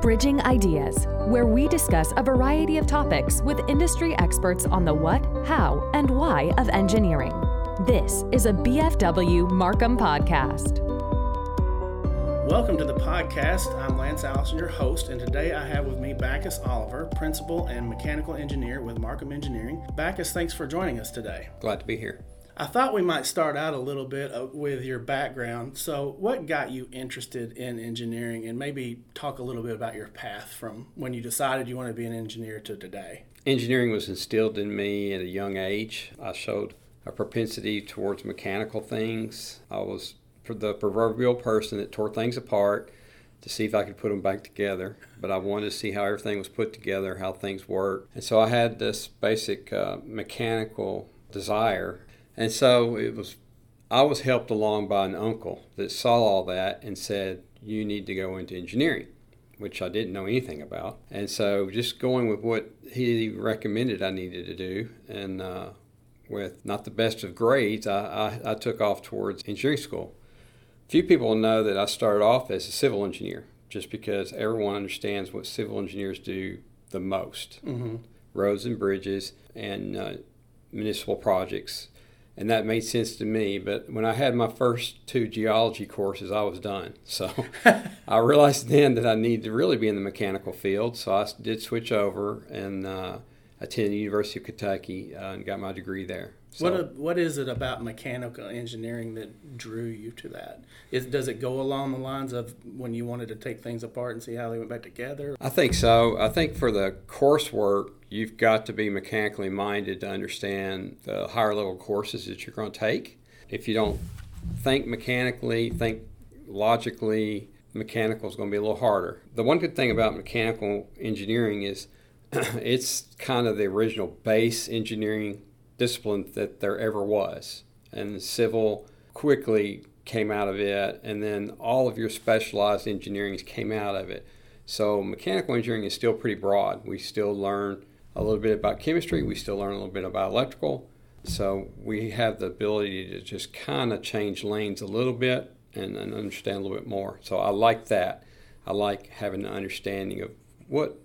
Bridging Ideas, where we discuss a variety of topics with industry experts on the what, how, and why of engineering. This is a BFW Markham podcast. Welcome to the podcast. I'm Lance Allison, your host, and today I have with me Bacchus Oliver, principal and mechanical engineer with Markham Engineering. Bacchus, thanks for joining us today. Glad to be here. I thought we might start out a little bit uh, with your background. So, what got you interested in engineering, and maybe talk a little bit about your path from when you decided you wanted to be an engineer to today? Engineering was instilled in me at a young age. I showed a propensity towards mechanical things. I was the proverbial person that tore things apart to see if I could put them back together. But I wanted to see how everything was put together, how things worked. And so I had this basic uh, mechanical desire. And so it was, I was helped along by an uncle that saw all that and said, You need to go into engineering, which I didn't know anything about. And so just going with what he recommended I needed to do, and uh, with not the best of grades, I, I, I took off towards engineering school. Few people know that I started off as a civil engineer just because everyone understands what civil engineers do the most mm-hmm. roads and bridges and uh, municipal projects. And that made sense to me. But when I had my first two geology courses, I was done. So I realized then that I needed to really be in the mechanical field. So I did switch over and uh, attended the University of Kentucky uh, and got my degree there. So, what a, what is it about mechanical engineering that drew you to that? Is, does it go along the lines of when you wanted to take things apart and see how they went back together? I think so. I think for the coursework, you've got to be mechanically minded to understand the higher level courses that you're going to take. If you don't think mechanically, think logically, mechanical is going to be a little harder. The one good thing about mechanical engineering is it's kind of the original base engineering discipline that there ever was. And civil quickly came out of it, and then all of your specialized engineering came out of it. So mechanical engineering is still pretty broad. We still learn a little bit about chemistry, we still learn a little bit about electrical. So we have the ability to just kind of change lanes a little bit and, and understand a little bit more. So I like that. I like having an understanding of what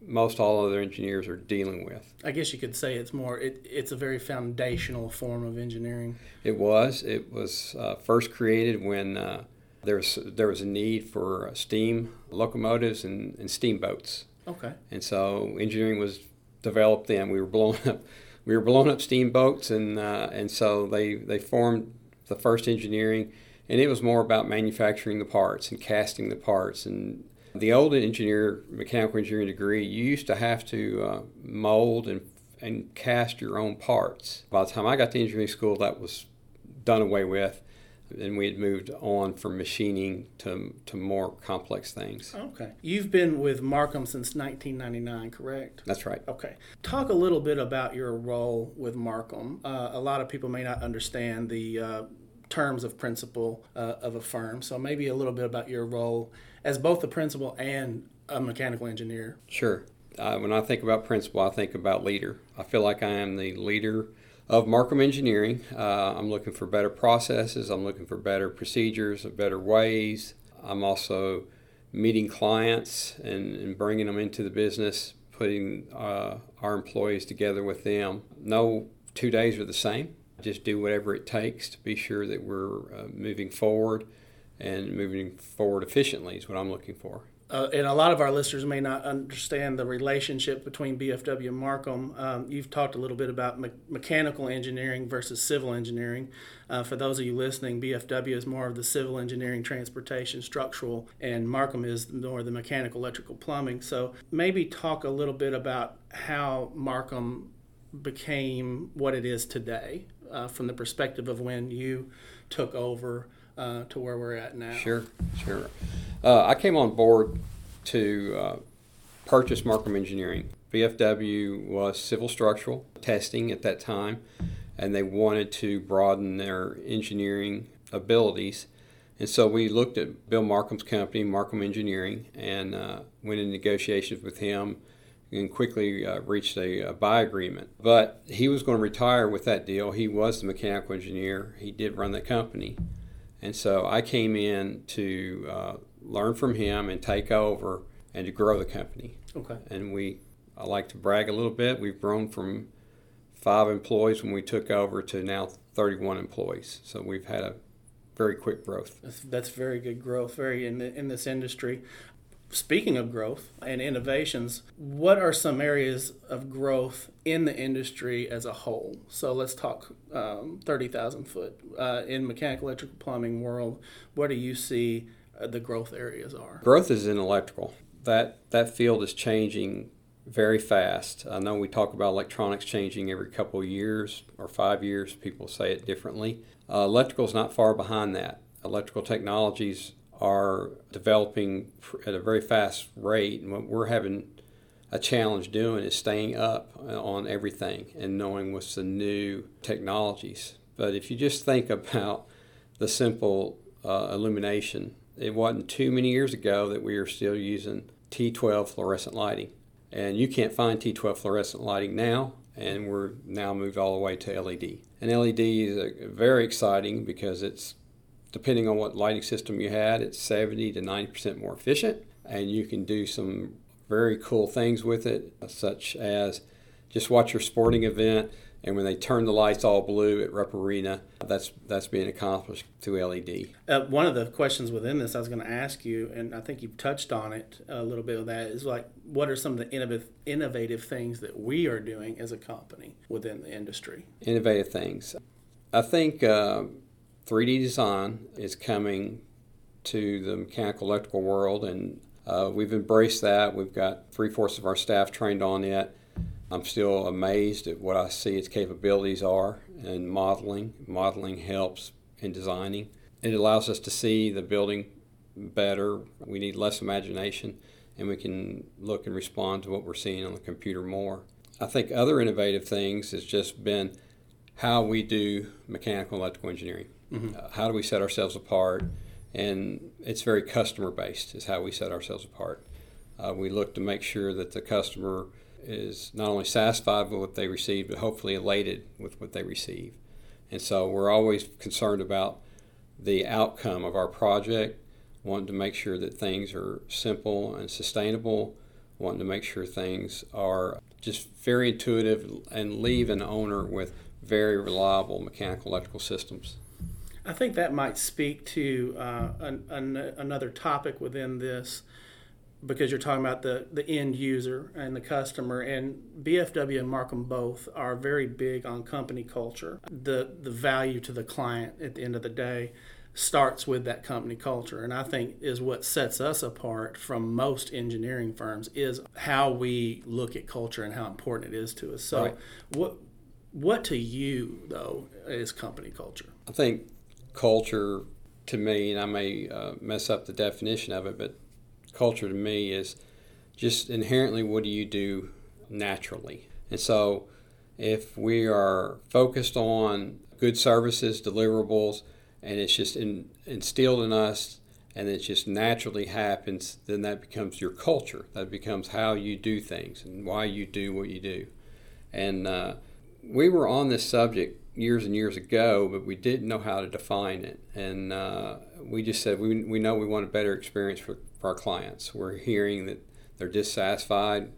most all other engineers are dealing with. I guess you could say it's more it, it's a very foundational form of engineering. It was. It was uh, first created when uh, there was there was a need for steam locomotives and, and steamboats. Okay. And so engineering was developed then. We were blowing up we were blowing up steamboats and uh, and so they they formed the first engineering and it was more about manufacturing the parts and casting the parts and the old engineer, mechanical engineering degree, you used to have to uh, mold and, and cast your own parts. By the time I got to engineering school, that was done away with. And we had moved on from machining to, to more complex things. Okay. You've been with Markham since 1999, correct? That's right. Okay. Talk a little bit about your role with Markham. Uh, a lot of people may not understand the uh, terms of principal uh, of a firm, so maybe a little bit about your role as both a principal and a mechanical engineer? Sure. Uh, when I think about principal, I think about leader. I feel like I am the leader of Markham Engineering. Uh, I'm looking for better processes, I'm looking for better procedures, better ways. I'm also meeting clients and, and bringing them into the business, putting uh, our employees together with them. No two days are the same. Just do whatever it takes to be sure that we're uh, moving forward and moving forward efficiently is what I'm looking for. Uh, and a lot of our listeners may not understand the relationship between BFW and Markham. Um, you've talked a little bit about me- mechanical engineering versus civil engineering. Uh, for those of you listening, BFW is more of the civil engineering, transportation, structural, and Markham is more the mechanical, electrical, plumbing. So maybe talk a little bit about how Markham became what it is today uh, from the perspective of when you took over uh, to where we're at now. Sure, sure. Uh, I came on board to uh, purchase Markham Engineering. BFW was civil structural testing at that time, and they wanted to broaden their engineering abilities. And so we looked at Bill Markham's company, Markham Engineering, and uh, went in negotiations with him and quickly uh, reached a, a, buy agreement. But he was going to retire with that deal. He was the mechanical engineer, he did run the company. And so I came in to uh, learn from him and take over and to grow the company. Okay. And we, I like to brag a little bit. We've grown from five employees when we took over to now 31 employees. So we've had a very quick growth. That's, that's very good growth, very in the, in this industry. Speaking of growth and innovations, what are some areas of growth in the industry as a whole? So let's talk um, 30,000 foot. Uh, in mechanical, electrical, plumbing world, what do you see the growth areas are? Growth is in electrical. That, that field is changing very fast. I know we talk about electronics changing every couple of years or five years. People say it differently. Uh, electrical is not far behind that. Electrical technologies are developing at a very fast rate. And what we're having a challenge doing is staying up on everything and knowing what's the new technologies. But if you just think about the simple uh, illumination, it wasn't too many years ago that we were still using T12 fluorescent lighting. And you can't find T12 fluorescent lighting now, and we're now moved all the way to LED. And LED is uh, very exciting because it's depending on what lighting system you had, it's 70 to 90% more efficient. And you can do some very cool things with it, such as just watch your sporting event, and when they turn the lights all blue at Rupp Arena, that's that's being accomplished through LED. Uh, one of the questions within this I was going to ask you, and I think you've touched on it a little bit of that, is like, what are some of the innovative innovative things that we are doing as a company within the industry? Innovative things. I think uh, 3D design is coming to the mechanical electrical world, and uh, we've embraced that. We've got three fourths of our staff trained on it. I'm still amazed at what I see its capabilities are in modeling. Modeling helps in designing. It allows us to see the building better. We need less imagination, and we can look and respond to what we're seeing on the computer more. I think other innovative things has just been how we do mechanical electrical engineering. Mm-hmm. Uh, how do we set ourselves apart? And it's very customer based, is how we set ourselves apart. Uh, we look to make sure that the customer is not only satisfied with what they receive, but hopefully elated with what they receive. And so we're always concerned about the outcome of our project, wanting to make sure that things are simple and sustainable, wanting to make sure things are just very intuitive and leave an owner with very reliable mechanical electrical systems. I think that might speak to uh, an, an, another topic within this because you're talking about the, the end user and the customer and BFW and Markham both are very big on company culture. The the value to the client at the end of the day starts with that company culture and I think is what sets us apart from most engineering firms is how we look at culture and how important it is to us. So right. what what to you though is company culture? I think culture to me, and I may uh, mess up the definition of it, but culture to me is just inherently what do you do naturally. And so if we are focused on good services, deliverables, and it's just in, instilled in us and it just naturally happens, then that becomes your culture. That becomes how you do things and why you do what you do. And uh, we were on this subject years and years ago, but we didn't know how to define it. And uh, we just said we, we know we want a better experience for, for our clients. We're hearing that they're dissatisfied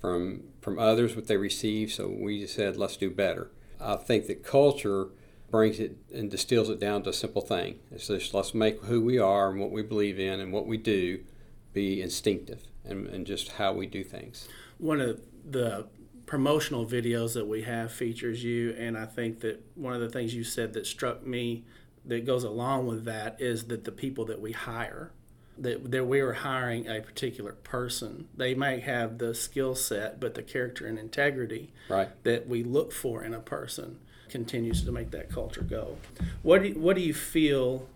from from others what they receive, so we just said let's do better. I think that culture brings it and distills it down to a simple thing. It's just let's make who we are and what we believe in and what we do be instinctive and, and just how we do things. One of the promotional videos that we have features you and i think that one of the things you said that struck me that goes along with that is that the people that we hire that, that we are hiring a particular person they may have the skill set but the character and integrity right. that we look for in a person continues to make that culture go what do you, what do you feel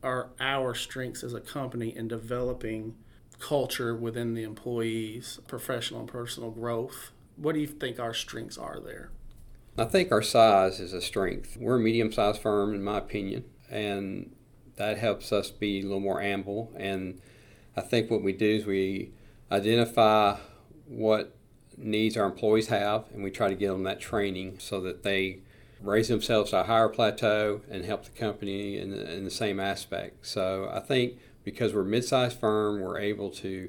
are our strengths as a company in developing culture within the employees professional and personal growth what do you think our strengths are there? I think our size is a strength. We're a medium sized firm, in my opinion, and that helps us be a little more ample. And I think what we do is we identify what needs our employees have, and we try to give them that training so that they raise themselves to a higher plateau and help the company in the, in the same aspect. So I think because we're a mid sized firm, we're able to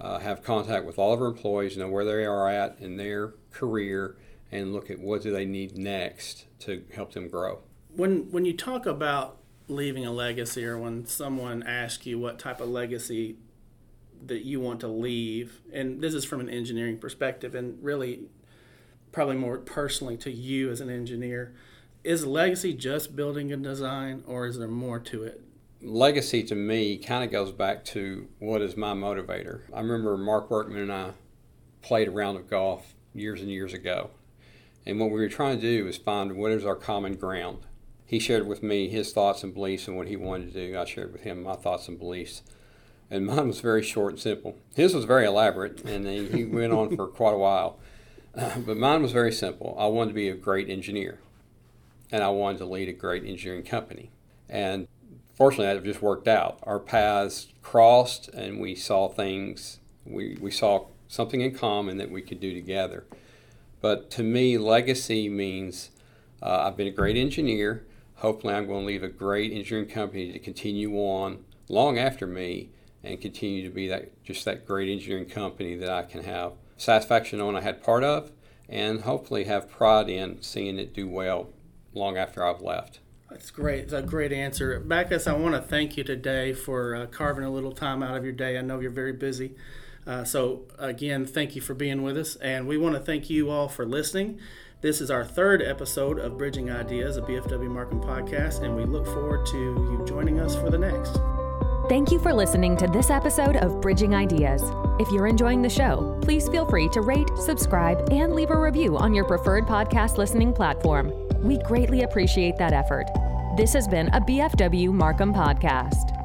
uh, have contact with all of our employees, know where they are at in their career, and look at what do they need next to help them grow. When when you talk about leaving a legacy, or when someone asks you what type of legacy that you want to leave, and this is from an engineering perspective, and really probably more personally to you as an engineer, is legacy just building a design, or is there more to it? Legacy to me kind of goes back to what is my motivator. I remember Mark Workman and I played a round of golf years and years ago. And what we were trying to do was find what is our common ground. He shared with me his thoughts and beliefs and what he wanted to do. I shared with him my thoughts and beliefs. And mine was very short and simple. His was very elaborate, and he went on for quite a while. Uh, but mine was very simple. I wanted to be a great engineer, and I wanted to lead a great engineering company. And fortunately, that just worked out. Our paths crossed, and we saw things. We we saw something in common that we could do together. But to me, legacy means uh, I've been a great engineer. Hopefully, I'm going to leave a great engineering company to continue on long after me and continue to be that just that great engineering company that I can have satisfaction on I had part of, and hopefully have pride in seeing it do well long after I've left. That's great. It's a great answer. Backus, I want to thank you today for uh, carving a little time out of your day. I know you're very busy. Uh, so, again, thank you for being with us. And we want to thank you all for listening. This is our third episode of Bridging Ideas, a BFW Markham podcast, and we look forward to you joining us for the next. Thank you for listening to this episode of Bridging Ideas. If you're enjoying the show, please feel free to rate, subscribe, and leave a review on your preferred podcast listening platform. We greatly appreciate that effort. This has been a BFW Markham podcast.